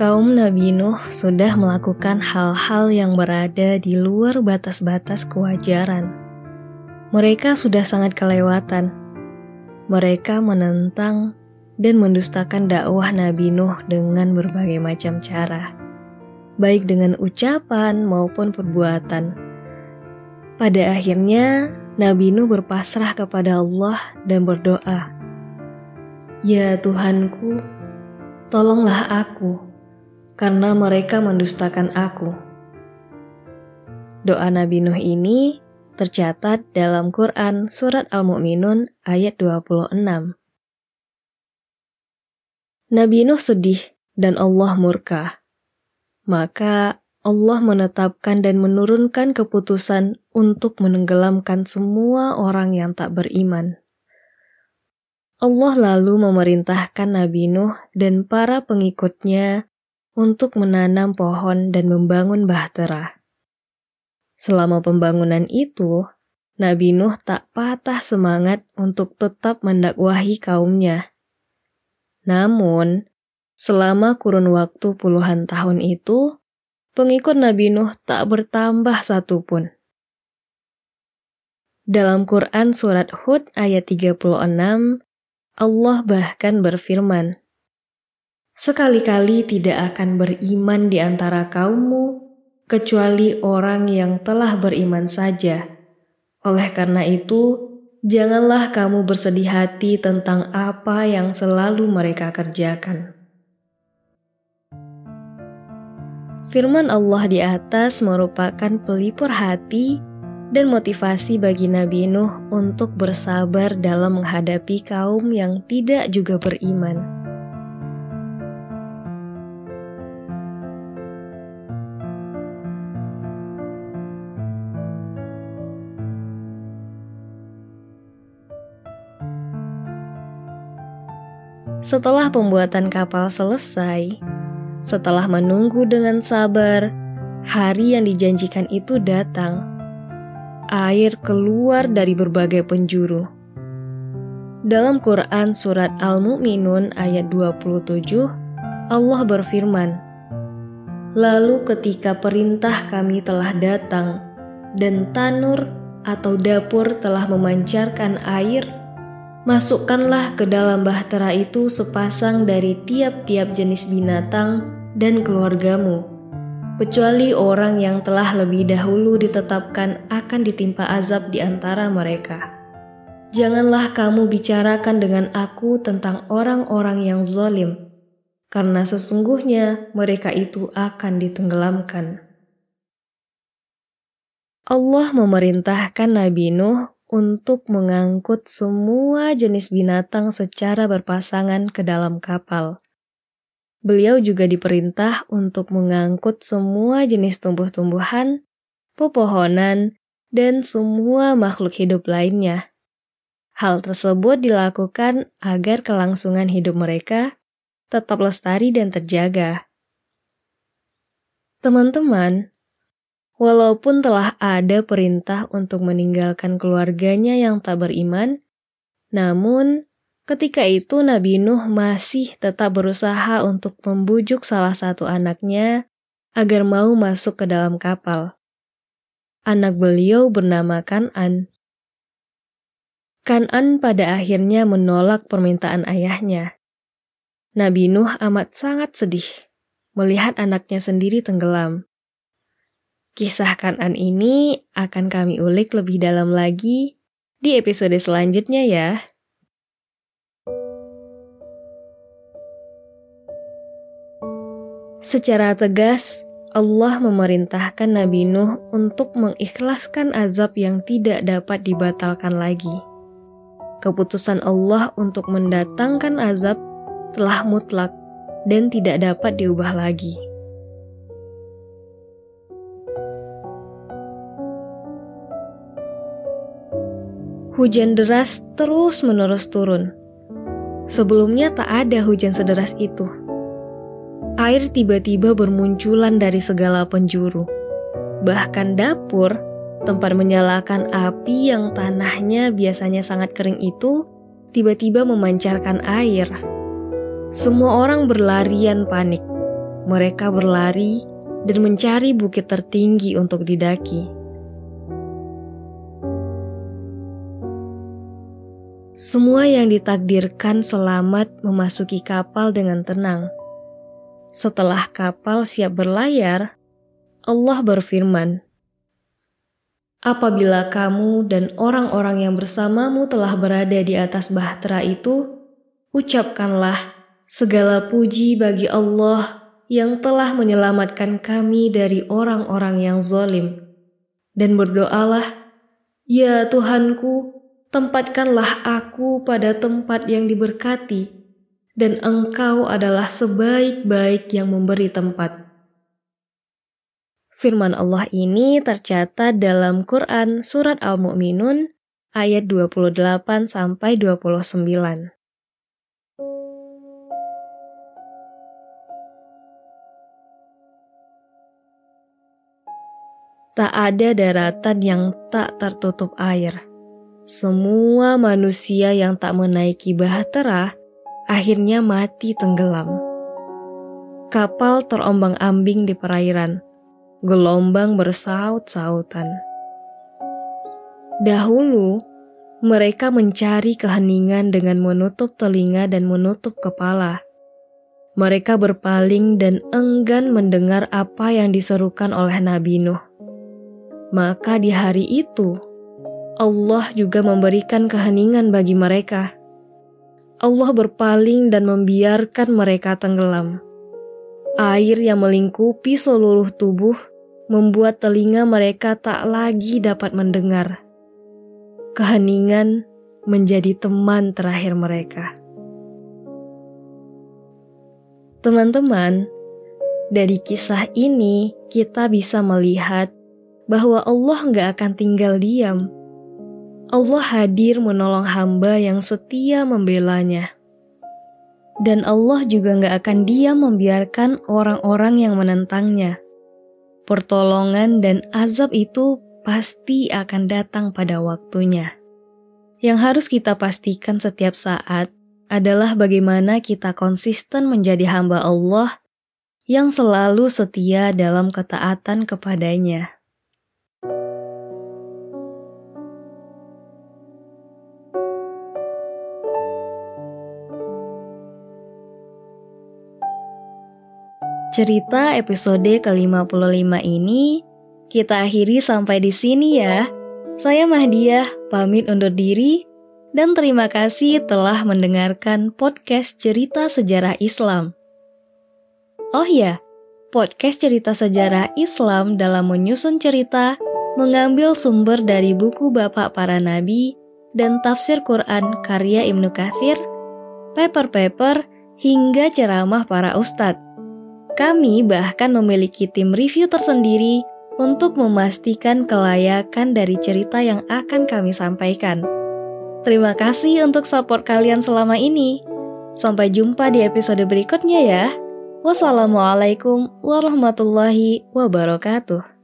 Kaum Nabi Nuh sudah melakukan hal-hal yang berada di luar batas-batas kewajaran. Mereka sudah sangat kelewatan. Mereka menentang dan mendustakan dakwah Nabi Nuh dengan berbagai macam cara, baik dengan ucapan maupun perbuatan. Pada akhirnya, Nabi Nuh berpasrah kepada Allah dan berdoa, "Ya Tuhanku, tolonglah aku." Karena mereka mendustakan aku. Doa Nabi Nuh ini tercatat dalam Quran Surat Al-Mu'minun ayat 26. Nabi Nuh sedih dan Allah murka. Maka Allah menetapkan dan menurunkan keputusan untuk menenggelamkan semua orang yang tak beriman. Allah lalu memerintahkan Nabi Nuh dan para pengikutnya untuk menanam pohon dan membangun bahtera. Selama pembangunan itu, Nabi Nuh tak patah semangat untuk tetap mendakwahi kaumnya. Namun, selama kurun waktu puluhan tahun itu, pengikut Nabi Nuh tak bertambah satupun. Dalam Quran Surat Hud ayat 36, Allah bahkan berfirman, Sekali-kali tidak akan beriman di antara kaummu, kecuali orang yang telah beriman saja. Oleh karena itu, janganlah kamu bersedih hati tentang apa yang selalu mereka kerjakan. Firman Allah di atas merupakan pelipur hati dan motivasi bagi Nabi Nuh untuk bersabar dalam menghadapi kaum yang tidak juga beriman. Setelah pembuatan kapal selesai, setelah menunggu dengan sabar, hari yang dijanjikan itu datang. Air keluar dari berbagai penjuru. Dalam Quran Surat Al-Mu'minun ayat 27, Allah berfirman, Lalu ketika perintah kami telah datang, dan tanur atau dapur telah memancarkan air, Masukkanlah ke dalam bahtera itu sepasang dari tiap-tiap jenis binatang dan keluargamu, kecuali orang yang telah lebih dahulu ditetapkan akan ditimpa azab di antara mereka. Janganlah kamu bicarakan dengan aku tentang orang-orang yang zalim, karena sesungguhnya mereka itu akan ditenggelamkan. Allah memerintahkan Nabi Nuh untuk mengangkut semua jenis binatang secara berpasangan ke dalam kapal. Beliau juga diperintah untuk mengangkut semua jenis tumbuh-tumbuhan, pepohonan, dan semua makhluk hidup lainnya. Hal tersebut dilakukan agar kelangsungan hidup mereka tetap lestari dan terjaga. Teman-teman, Walaupun telah ada perintah untuk meninggalkan keluarganya yang tak beriman, namun ketika itu Nabi Nuh masih tetap berusaha untuk membujuk salah satu anaknya agar mau masuk ke dalam kapal. Anak beliau bernama Kanan. Kanan pada akhirnya menolak permintaan ayahnya. Nabi Nuh amat sangat sedih melihat anaknya sendiri tenggelam. Kisah Kanan ini akan kami ulik lebih dalam lagi di episode selanjutnya ya. Secara tegas, Allah memerintahkan Nabi Nuh untuk mengikhlaskan azab yang tidak dapat dibatalkan lagi. Keputusan Allah untuk mendatangkan azab telah mutlak dan tidak dapat diubah lagi. Hujan deras terus-menerus turun. Sebelumnya tak ada hujan sederas itu. Air tiba-tiba bermunculan dari segala penjuru. Bahkan dapur, tempat menyalakan api yang tanahnya biasanya sangat kering itu, tiba-tiba memancarkan air. Semua orang berlarian panik. mereka berlari dan mencari bukit tertinggi untuk didaki. Semua yang ditakdirkan selamat memasuki kapal dengan tenang. Setelah kapal siap berlayar, Allah berfirman, "Apabila kamu dan orang-orang yang bersamamu telah berada di atas bahtera itu, ucapkanlah segala puji bagi Allah yang telah menyelamatkan kami dari orang-orang yang zalim. Dan berdoalah, Ya Tuhanku, tempatkanlah aku pada tempat yang diberkati, dan Engkau adalah sebaik-baik yang memberi tempat. Firman Allah ini tercatat dalam Quran Surat Al-Mu'minun ayat 28 sampai 29. Tak ada daratan yang tak tertutup air. Semua manusia yang tak menaiki bahtera akhirnya mati tenggelam. Kapal terombang-ambing di perairan. Gelombang bersaut-sautan. Dahulu, mereka mencari keheningan dengan menutup telinga dan menutup kepala. Mereka berpaling dan enggan mendengar apa yang diserukan oleh Nabi Nuh. Maka di hari itu, Allah juga memberikan keheningan bagi mereka. Allah berpaling dan membiarkan mereka tenggelam. Air yang melingkupi seluruh tubuh membuat telinga mereka tak lagi dapat mendengar. Keheningan menjadi teman terakhir mereka. Teman-teman, dari kisah ini kita bisa melihat bahwa Allah nggak akan tinggal diam. Allah hadir menolong hamba yang setia membelanya. Dan Allah juga nggak akan diam membiarkan orang-orang yang menentangnya. Pertolongan dan azab itu pasti akan datang pada waktunya. Yang harus kita pastikan setiap saat adalah bagaimana kita konsisten menjadi hamba Allah yang selalu setia dalam ketaatan kepadanya. Cerita episode ke-55 ini kita akhiri sampai di sini ya. Saya Mahdiah, pamit undur diri dan terima kasih telah mendengarkan podcast cerita sejarah Islam. Oh ya, podcast cerita sejarah Islam dalam menyusun cerita mengambil sumber dari buku Bapak Para Nabi dan tafsir Quran karya Ibnu Katsir, paper-paper, hingga ceramah para ustadz. Kami bahkan memiliki tim review tersendiri untuk memastikan kelayakan dari cerita yang akan kami sampaikan. Terima kasih untuk support kalian selama ini. Sampai jumpa di episode berikutnya ya. Wassalamualaikum warahmatullahi wabarakatuh.